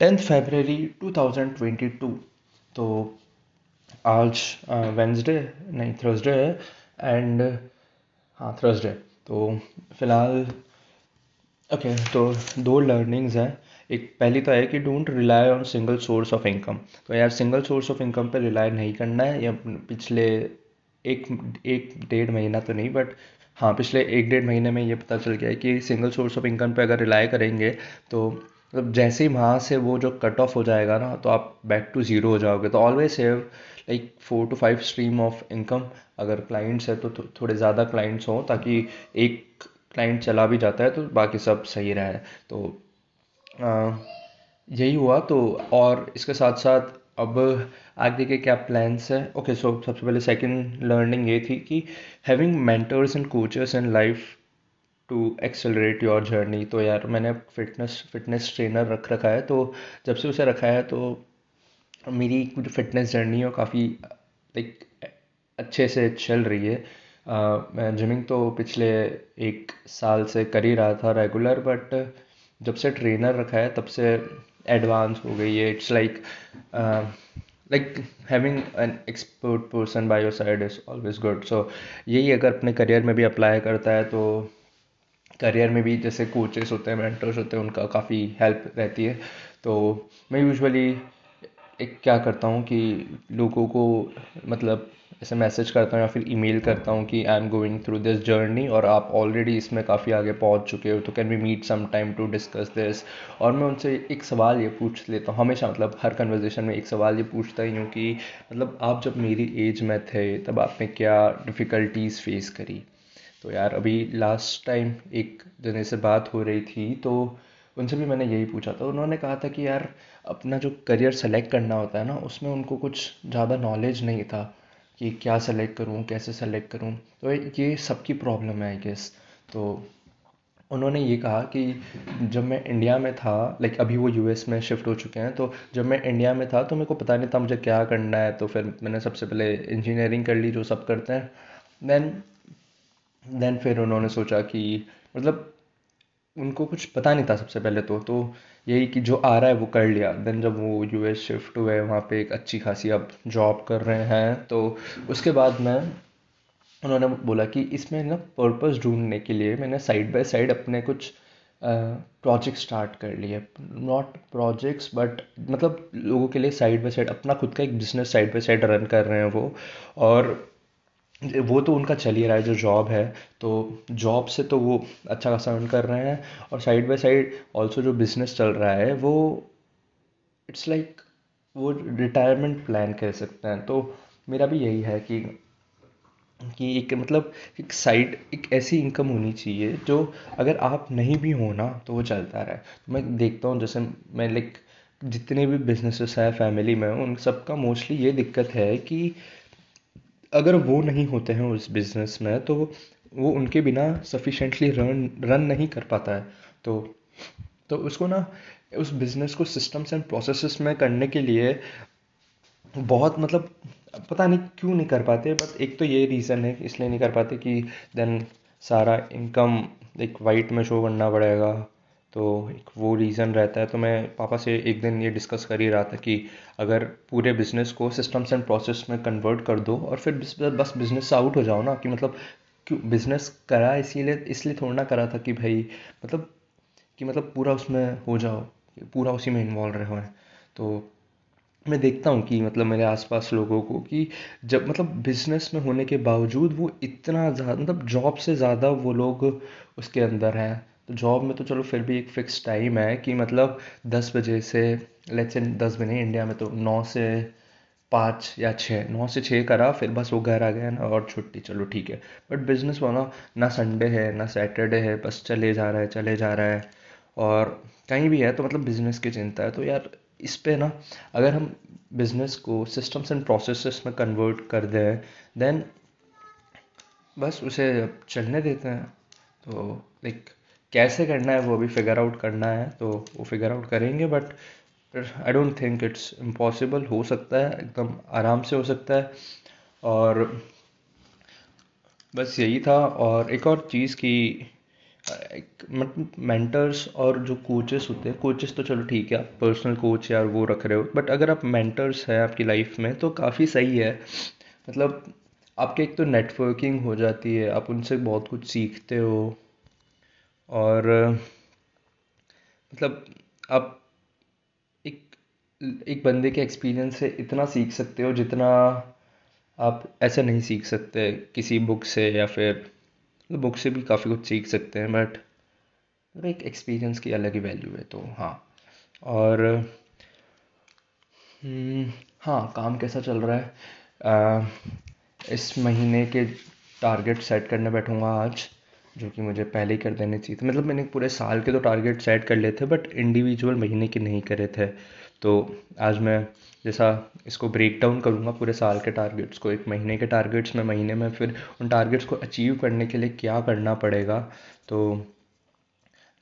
Tenth February 2022 तो आज Wednesday, नहीं, थर्सडे है, एंड हाँ थर्सडे। तो फ़िलहाल ओके तो दो लर्निंग्स हैं। एक, पहली तो है कि don't rely on single source of income तो यार सिंगल सोर्स ऑफ़ इनकम पे रिलाई नहीं करना है, या पिछले एक एक डेढ़ महीना तो नहीं बट हाँ पिछले एक डेढ़ महीने में ये पता चल गया है कि सिंगल सोर्स ऑफ़ इनकम पे अगर रिलाई करेंगे तो मतलब जैसे ही वहाँ से वो जो कट ऑफ़ हो जाएगा ना तो आप बैक टू ज़ीरो हो जाओगे। तो always save like four two five stream of income अगर क्लाइंट्स है तो थोड़े ज़्यादा क्लाइंट्स हों ताकि एक क्लाइंट चला भी जाता है तो बाकी सब सही रहे। तो आ, यही हुआ। तो और इसके साथ साथ अब आगे के क्या प्लान्स हैं? ओके सो सबसे पहले सेकंड लर्निंग ये थी कि having mentors and coaches in life to accelerate your journey तो यार मैंने फिटनेस फिटनेस ट्रेनर रख रखा है तो जब से उसे रखा है तो मेरी जो फिटनेस जर्नी है काफ़ी लाइक अच्छे से चल रही है। मैं जिमिंग तो पिछले एक साल से कर ही रहा था रेगुलर बट जब से ट्रेनर रखा है, तब से एडवांस हो गई है। It's like like having an expert person by your side is always good so यही अगर अपने करियर में भी अप्लाई करता है तो करियर में भी जैसे कोचेस होते हैं मेंटर्स होते हैं, उनका काफ़ी हेल्प रहती है। तो मैं यूजुअली एक क्या करता हूँ कि लोगों को मतलब ऐसे मैसेज करता हूँ या फिर ईमेल करता हूँ कि I am going through this journey और आप ऑलरेडी इसमें काफ़ी आगे पहुँच चुके हो तो can we meet some time to discuss this और मैं उनसे एक सवाल ये पूछ लेता हूँ, हमेशा मतलब हर कन्वर्जेशन में एक सवाल ये पूछता ही हूँ कि मतलब आप जब मेरी एज में थे, तब आपने क्या डिफ़िकल्टीज़ फेस करी? तो यार, अभी लास्ट टाइम एक जने से बात हो रही थी तो उनसे भी मैंने यही पूछा था। उन्होंने कहा था कि यार, अपना जो करियर सेलेक्ट करना होता है ना, उसमें उनको कुछ ज़्यादा नॉलेज नहीं था कि क्या सेलेक्ट करूँ, कैसे सेलेक्ट करूँ। तो ये सबकी प्रॉब्लम है आई गेस तो उन्होंने ये कहा कि जब मैं इंडिया में था लाइक अभी वो यूएस में शिफ्ट हो चुके हैं तो जब मैं इंडिया में था तो मेरे को पता नहीं था मुझे क्या करना है। तो फिर मैंने सबसे पहले इंजीनियरिंग कर ली, जो सब करते हैं। देन देन फिर उन्होंने सोचा कि मतलब उनको कुछ पता नहीं था सबसे पहले तो तो यही कि जो आ रहा है वो कर लिया। देन जब वो यूएस शिफ्ट हुए, वहाँ पे एक अच्छी खासी अब जॉब कर रहे हैं तो उसके बाद में, उन्होंने बोला कि इसमें ना पर्पस ढूँढने के लिए मैंने साइड बाय साइड अपने कुछ प्रोजेक्ट स्टार्ट कर लिए। नॉट प्रोजेक्ट्स बट मतलब लोगों के लिए साइड बाय साइड अपना खुद का एक business side by side run कर रहे हैं वो। और वो तो उनका चल ही रहा है जो जॉब है तो जॉब से तो वो अच्छा खासा अर्न कर रहे हैं और साइड बाय साइड ऑल्सो जो बिज़नेस चल रहा है वो इट्स लाइक like, वो रिटायरमेंट प्लान कह सकते हैं। तो मेरा भी यही है कि कि एक मतलब एक साइड एक ऐसी इनकम होनी चाहिए जो अगर आप नहीं भी हो ना तो वो चलता रहे। तो मैं देखता हूँ जैसे मैं लाइक जितने भी बिजनेसेस हैं फैमिली में उन सबका मोस्टली ये दिक्कत है कि अगर वो नहीं होते हैं उस बिज़नेस में तो वो उनके बिना सफिशेंटली रन रन नहीं कर पाता है। तो तो उसको ना, उस बिज़नेस को सिस्टम्स एंड प्रोसेसेस में करने के लिए बहुत मतलब पता नहीं क्यों नहीं कर पाते बट एक तो ये रीज़न है, इसलिए नहीं कर पाते कि देन सारा इनकम एक वाइट में शो करना पड़ेगा। तो एक वो रीज़न रहता है। तो मैं पापा से एक दिन ये डिस्कस कर ही रहा था कि अगर पूरे बिज़नेस को सिस्टम्स एंड प्रोसेस में कन्वर्ट कर दो और फिर बस बिज़नेस से आउट हो जाओ ना कि मतलब क्यों बिज़नेस करा इसीलिए, इसलिए थोड़ा ना करा था कि भाई मतलब कि मतलब पूरा उसमें हो जाओ, पूरा उसी में इन्वॉल्व रहे हुए। तो मैं देखता हूँ कि मतलब मेरे आसपास लोगों को कि जब मतलब बिज़नेस में होने के बावजूद वो इतना ज़्यादा मतलब जॉब से ज़्यादा वो लोग उसके अंदर हैं। तो जॉब में तो चलो फिर भी एक फ़िक्स टाइम है कि मतलब दस बजे से लेट्स से दस बजे नहीं इंडिया में तो नौ से पाँच या छः, नौ से छः करा, फिर बस वो घर आ गया ना और छुट्टी, चलो ठीक है। बट बिज़नेस वाला ना संडे है, ना सैटरडे है, बस चले जा रहा है, चले जा रहा है। और कहीं भी है तो मतलब बिज़नेस की चिंता है। तो यार इस पर ना अगर हम बिज़नेस को सिस्टम्स एंड प्रोसेस में कन्वर्ट कर दें देन बस उसे चलने देते हैं। तो लाइक कैसे करना है वो अभी फिगर आउट करना है तो वो फिगर आउट करेंगे but I don't think it's impossible हो सकता है, एकदम आराम से हो सकता है। और बस यही था। और एक और चीज़ की मेंटर्स और जो कोचेस होते हैं कोचेस तो चलो ठीक है, आप पर्सनल कोच यार वो रख रहे हो बट अगर आप मेंटर्स हैं आपकी लाइफ में तो काफ़ी सही है। मतलब आपके एक तो नेटवर्किंग हो जाती है, आप उनसे बहुत कुछ सीखते हो और मतलब आप एक एक बंदे के एक्सपीरियंस से इतना सीख सकते हो जितना आप ऐसे नहीं सीख सकते किसी बुक से या फिर बुक से भी काफ़ी कुछ सीख सकते हैं बट एक एक्सपीरियंस की अलग ही वैल्यू है तो हाँ। और हम्म, हाँ काम कैसा चल रहा है? आ, इस महीने के टारगेट सेट करने बैठूँगा आज। जो कि मुझे पहले ही कर देने चाहिए थे। मतलब मैंने पूरे साल के तो टारगेट सेट कर लिए थे बट इंडिविजुअल महीने के नहीं करे थे। तो आज मैं जैसा इसको ब्रेक डाउन करूँगा पूरे साल के टारगेट्स को, एक महीने के टारगेट्स में, महीने में, फिर उन टारगेट्स को अचीव करने के लिए क्या करना पड़ेगा। तो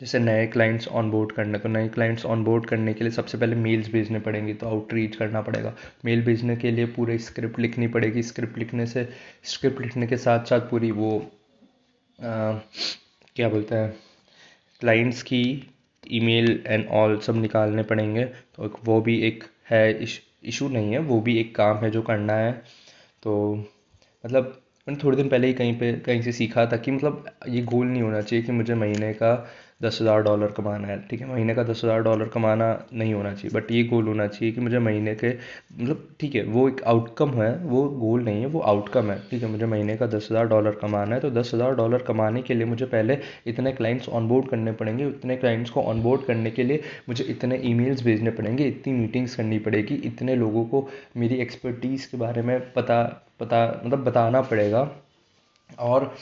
जैसे नए क्लाइंट्स ऑन बोर्ड करने तो नए क्लाइंट्स ऑन बोर्ड करने के लिए सबसे पहले मेल्स भेजने पड़ेंगे तो आउटरीच करना पड़ेगा। मेल भेजने के लिए पूरे स्क्रिप्ट लिखनी पड़ेगी। स्क्रिप्ट लिखने से स्क्रिप्ट लिखने के साथ साथ पूरी वो क्या बोलते हैं क्लाइंट्स की ईमेल एंड ऑल सब निकालने पड़ेंगे तो वो भी एक है इशू नहीं है, वो भी एक काम है जो करना है। तो मतलब मैंने थोड़े दिन पहले ही कहीं पे, कहीं से सीखा था कि मतलब ये गोल नहीं होना चाहिए कि मुझे महीने का दस हज़ार डॉलर कमाना है, ठीक है? महीने का दस हज़ार डॉलर कमाना नहीं होना चाहिए बट ये गोल होना चाहिए कि मुझे महीने के मतलब ठीक है, वो एक आउटकम है, वो गोल नहीं है, वो आउटकम है, ठीक है? मुझे महीने का दस हज़ार डॉलर कमाना है तो दस हज़ार डॉलर कमाने के लिए मुझे पहले इतने क्लाइंट्स ऑनबोर्ड करने पड़ेंगे, इतने क्लाइंट्स को ऑनबोर्ड करने के लिए मुझे इतने ईमेल्स भेजने पड़ेंगे, इतनी मीटिंग्स करनी पड़ेगी, इतने लोगों को मेरी एक्सपर्टीज़ के बारे में पता पता मतलब बताना पड़ेगा, और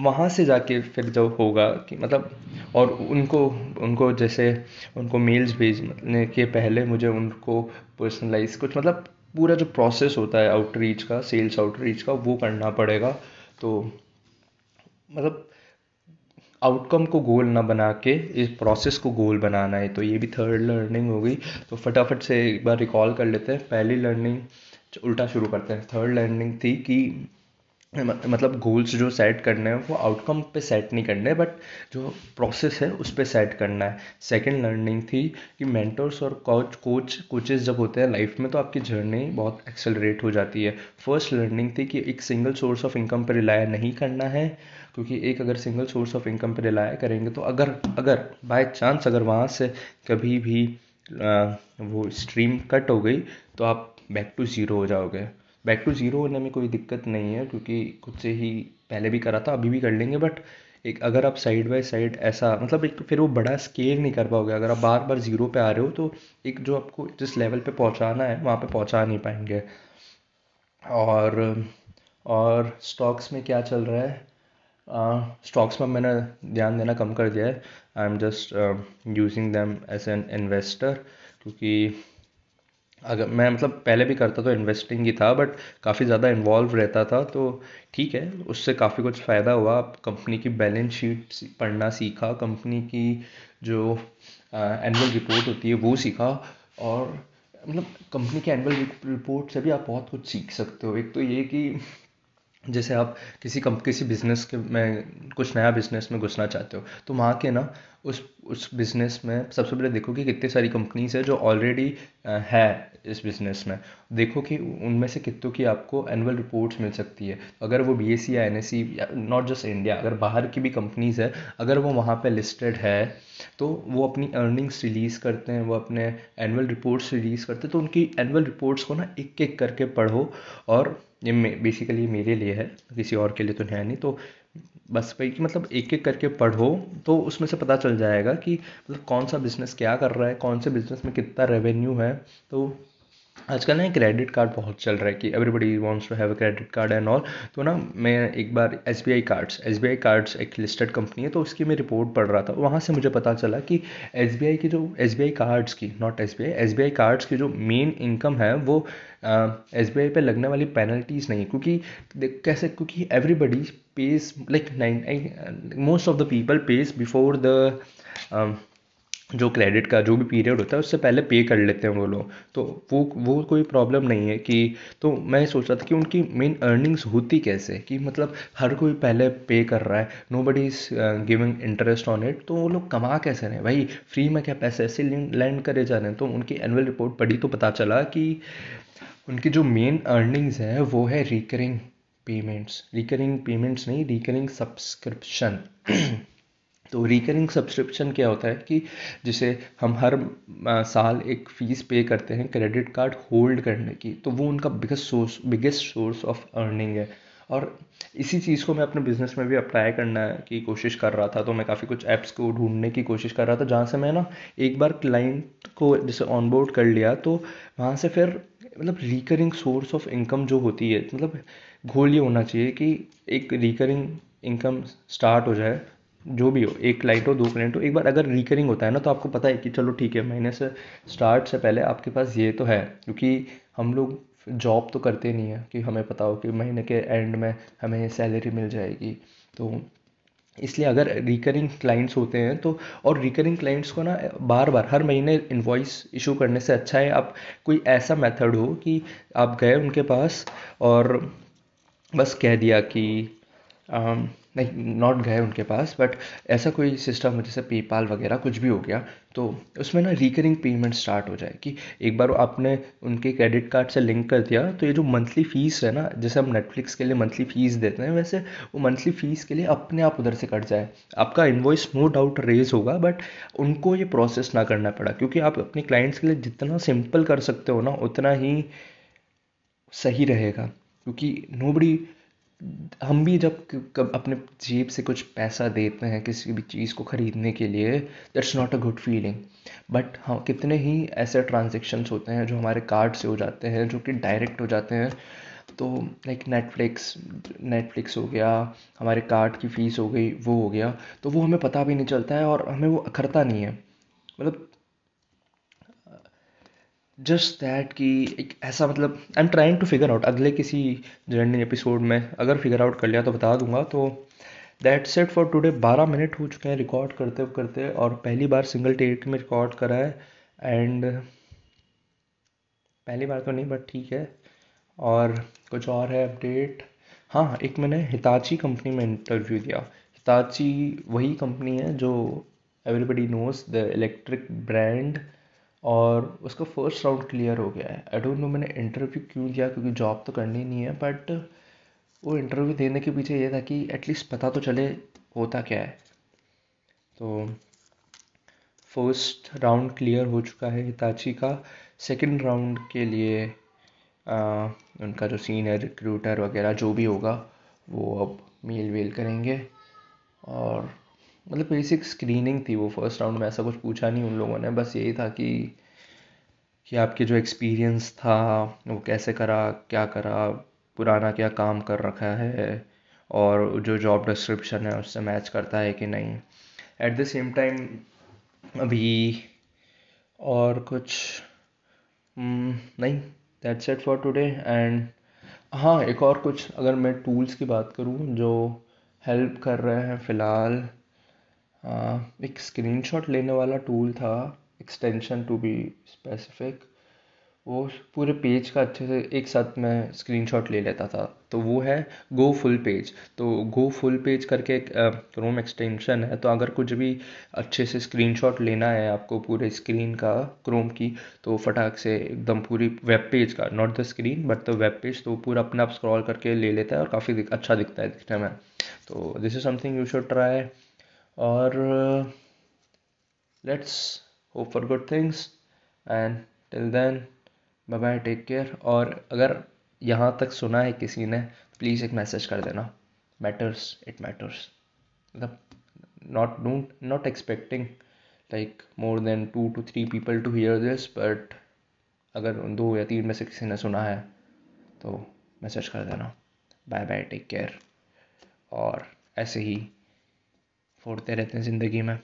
वहाँ से जाके फिर जो होगा कि मतलब और उनको उनको जैसे उनको मेल्स भेजने के पहले मुझे उनको पर्सनलाइज कुछ मतलब पूरा जो प्रोसेस होता है आउटरीच का सेल्स आउटरीच का, वो करना पड़ेगा। तो मतलब आउटकम को गोल ना बना के, इस प्रोसेस को गोल बनाना है। तो ये भी थर्ड लर्निंग हो गई। तो फटाफट से एक बार रिकॉल कर लेते हैं। पहली लर्निंग उल्टा शुरू करते हैं। थर्ड लर्निंग थी कि मतलब गोल्स जो सेट करने हैं वो आउटकम पे सेट नहीं करने बट जो प्रोसेस है उस पर सेट करना है। सेकंड लर्निंग थी कि मेंटर्स और कोच कोच कोचेस जब होते हैं लाइफ में तो आपकी जर्नी बहुत एक्सेलरेट हो जाती है। फ़र्स्ट लर्निंग थी कि एक सिंगल सोर्स ऑफ़ इनकम पर रिलाय नहीं करना है क्योंकि एक अगर सिंगल सोर्स ऑफ़ इनकम पर रिलाय करेंगे तो अगर अगर बाय चांस अगर वहाँ से कभी भी आ, वो स्ट्रीम कट हो गई तो आप बैक टू ज़ीरो हो जाओगे। बैक टू ज़ीरो होने में कोई दिक्कत नहीं है, क्योंकि खुद से ही पहले भी करा था, अभी भी कर लेंगे बट एक अगर आप साइड बाय साइड ऐसा मतलब एक फिर वो बड़ा स्केल नहीं कर पाओगे। अगर आप बार बार ज़ीरो पे आ रहे हो तो एक जो आपको जिस लेवल पे पहुंचाना है, वहाँ पे पहुँचा नहीं पाएँगे। और और स्टॉक्स में क्या चल रहा है? स्टॉक्स में मैंने ध्यान देना कम कर दिया है। I am just using them as an investor क्योंकि अगर मैं मतलब पहले भी करता तो इन्वेस्टिंग ही था बट काफ़ी ज़्यादा इन्वॉल्व रहता था तो ठीक है, उससे काफ़ी कुछ फ़ायदा हुआ। आप कंपनी की बैलेंस शीट पढ़ना सीखा कंपनी की जो एनुअल रिपोर्ट होती है वो सीखा, और मतलब कंपनी के एनुअल रिपोर्ट से भी आप बहुत कुछ सीख सकते हो। एक तो ये कि जैसे आप किसी कम किसी बिज़नेस के, में कुछ नया बिज़नेस में घुसना चाहते हो तो वहाँ के ना उस उस बिज़नेस में सबसे पहले देखो कि कितनी सारी कंपनीज़ है जो ऑलरेडी है इस बिज़नेस में। देखो कि उनमें से कितनों की आपको एनुअल रिपोर्ट्स मिल सकती है। अगर वो बी एस या एन एस या नॉट जस्ट इंडिया अगर बाहर की भी कंपनीज़ है, अगर वो वहाँ पे लिस्टेड है तो वो अपनी अर्निंग्स रिलीज़ करते हैं, वो अपने एनुअल रिपोर्ट्स रिलीज़ करते हैं तो उनकी एनुअल रिपोर्ट्स को ना एक एक करके पढ़ो। और ये बेसिकली मेरे लिए है, किसी और के लिए तो है नहीं तो बस पे कि मतलब एक एक करके पढ़ो तो उसमें से पता चल जाएगा कि मतलब कौन सा बिज़नेस क्या कर रहा है, कौन से बिज़नेस में कितना रेवेन्यू है तो आजकल ना क्रेडिट कार्ड बहुत चल रहा है कि everybody wants to have a credit card and all तो ना मैं एक बार S B I cards S B I cards एक लिस्टेड कंपनी है तो उसकी मैं रिपोर्ट पढ़ रहा था। वहाँ से मुझे पता चला कि एस बी आई की जो एस बी आई कार्ड्स की not S B I S B I cards की जो मेन इनकम है, वो एस बी आई पर लगने वाली पेनल्टीज़ नहीं क्योंकि कैसे, क्योंकि everybody pays like most of the people pays before the जो क्रेडिट का, जो भी पीरियड होता है, उससे पहले पे कर लेते हैं वो लोग। तो वो वो कोई प्रॉब्लम नहीं है कि तो मैं सोच रहा था कि उनकी मेन अर्निंग्स होती कैसे? कि मतलब हर कोई पहले पे कर रहा है nobody is giving interest on it तो वो लोग कमा कैसे रहे भाई फ्री में क्या पैसे ऐसे लैंड करे जा रहे हैं? तो उनकी एनुअल रिपोर्ट पढ़ी तो पता चला कि उनकी जो मेन अर्निंग्स है, वो है रिकरिंग पेमेंट्स रिकरिंग पेमेंट्स नहीं रिकरिंग सब्सक्रिप्शन तो रिकरिंग सब्सक्रिप्शन क्या होता है कि जिसे हम हर साल एक फ़ीस पे करते हैं क्रेडिट कार्ड होल्ड करने की तो वो उनका biggest source biggest source of earning है। और इसी चीज़ को मैं अपने बिज़नेस में भी अप्लाई करना की कोशिश कर रहा था तो मैं काफ़ी कुछ ऐप्स को ढूँढने की कोशिश कर रहा था, जहाँ से मैं ना एक बार क्लाइंट को जैसे ऑनबोर्ड कर लिया तो वहाँ से फिर मतलब रिकरिंग सोर्स ऑफ़ इनकम जो होती है मतलब गोल ये होना चाहिए कि एक रिकरिंग इनकम स्टार्ट हो जाए। जो भी हो, एक क्लाइंट हो, दो क्लाइंट हो, एक बार अगर रिकरिंग होता है ना तो आपको पता है कि चलो ठीक है महीने से स्टार्ट से पहले आपके पास ये तो है, क्योंकि हम लोग जॉब तो करते नहीं है कि हमें पता हो कि महीने के एंड में हमें सैलरी मिल जाएगी। तो इसलिए अगर रिकरिंग क्लाइंट्स होते हैं तो और रिकरिंग क्लाइंट्स को ना बार बार हर महीने इन्वॉइस इशू करने से अच्छा है, आप कोई ऐसा मेथड हो कि आप गए उनके पास और बस कह दिया कि नहीं नॉट गए उनके पास बट ऐसा कोई सिस्टम जैसे पेपाल वगैरह, कुछ भी हो गया तो उसमें ना रिकरिंग पेमेंट स्टार्ट हो जाए कि एक बार आपने उनके क्रेडिट कार्ड से लिंक कर दिया तो ये जो मंथली फ़ीस है ना, जैसे हम नेटफ्लिक्स के लिए मंथली फ़ीस देते हैं, वैसे वो मंथली फ़ीस के लिए अपने आप उधर से कट जाए। आपका इन्वॉइस नो डाउट रेज होगा बट उनको ये प्रोसेस ना करना पड़ा, क्योंकि आप अपने क्लाइंट्स के लिए जितना सिंपल कर सकते हो ना, उतना ही सही रहेगा, क्योंकि नो हम भी जब कब अपने जेब से कुछ पैसा देते हैं किसी भी चीज़ को ख़रीदने के लिए that's not a good feeling but हाँ कितने ही ऐसे ट्रांजेक्शन्स होते हैं जो हमारे कार्ड से हो जाते हैं, जो कि डायरेक्ट हो जाते हैं तो लाइक नेटफ्लिक्स नेटफ्लिक्स हो गया, हमारे कार्ड की फ़ीस हो गई, वो हो गया तो वो हमें पता भी नहीं चलता है और हमें वो अखरता नहीं है। मतलब जस्ट दैट कि एक ऐसा मतलब I am trying to figure out अगले किसी जर्नी एपिसोड में अगर फिगर आउट कर लिया तो बता दूँगा। तो दैट सेट फॉर टुडे बारह मिनट हो चुके हैं रिकॉर्ड करते करते और पहली बार सिंगल टेक में रिकॉर्ड करा है। एंड पहली बार तो नहीं बट ठीक है। और कुछ और है अपडेट हाँ एक मैंने हिताची कंपनी में इंटरव्यू दिया। हिताची वही कंपनी है जो everybody knows the electric brand और उसका फ़र्स्ट राउंड क्लियर हो गया है। आई डोंट नो मैंने इंटरव्यू क्यों दिया क्योंकि जॉब तो करनी नहीं है बट वो इंटरव्यू देने के पीछे ये था कि एटलीस्ट पता तो चले होता क्या है। तो फ़र्स्ट राउंड क्लियर हो चुका है हिताची का। सेकंड राउंड के लिए आ, उनका जो सीनियर रिक्रूटर वगैरह जो भी होगा वो अब मेल वेल करेंगे। और मतलब बेसिक स्क्रीनिंग थी वो फ़र्स्ट राउंड में ऐसा कुछ पूछा नहीं उन लोगों ने बस यही था कि कि आपके जो एक्सपीरियंस था वो कैसे करा क्या करा पुराना क्या काम कर रखा है और जो जॉब डिस्क्रिप्शन है उससे मैच करता है कि नहीं। एट द सेम टाइम अभी और कुछ hmm, नहीं that's it for today and हाँ एक और कुछ अगर मैं टूल्स की बात करूँ जो हेल्प कर रहे हैं फ़िलहाल एक स्क्रीनशॉट लेने वाला टूल था एक्सटेंशन टू बी स्पेसिफिक वो पूरे पेज का अच्छे से एक साथ मैं स्क्रीनशॉट ले लेता था। तो वो है गो फुल पेज तो गो फुल पेज करके एक क्रोम एक्सटेंशन है। तो अगर कुछ भी अच्छे से स्क्रीनशॉट लेना है आपको पूरे स्क्रीन का क्रोम की तो फटाक से एकदम पूरी वेब पेज का not the screen but the web page तो पूरा अपने आप स्क्रॉल करके ले लेता है और काफ़ी अच्छा दिखता है दिखने में। तो this is something you should try और let's hope for good things and till then bye bye take care और अगर यहाँ तक सुना है किसी ने प्लीज़ एक मैसेज कर देना। मैटर्स इट मैटर्स मतलब not don't not expecting like more than two two three people to hear this but अगर दो या तीन में से किसी ने सुना है तो मैसेज कर देना। बाय बाय टेक केयर और ऐसे ही फोड़ते रहते हैं ज़िंदगी में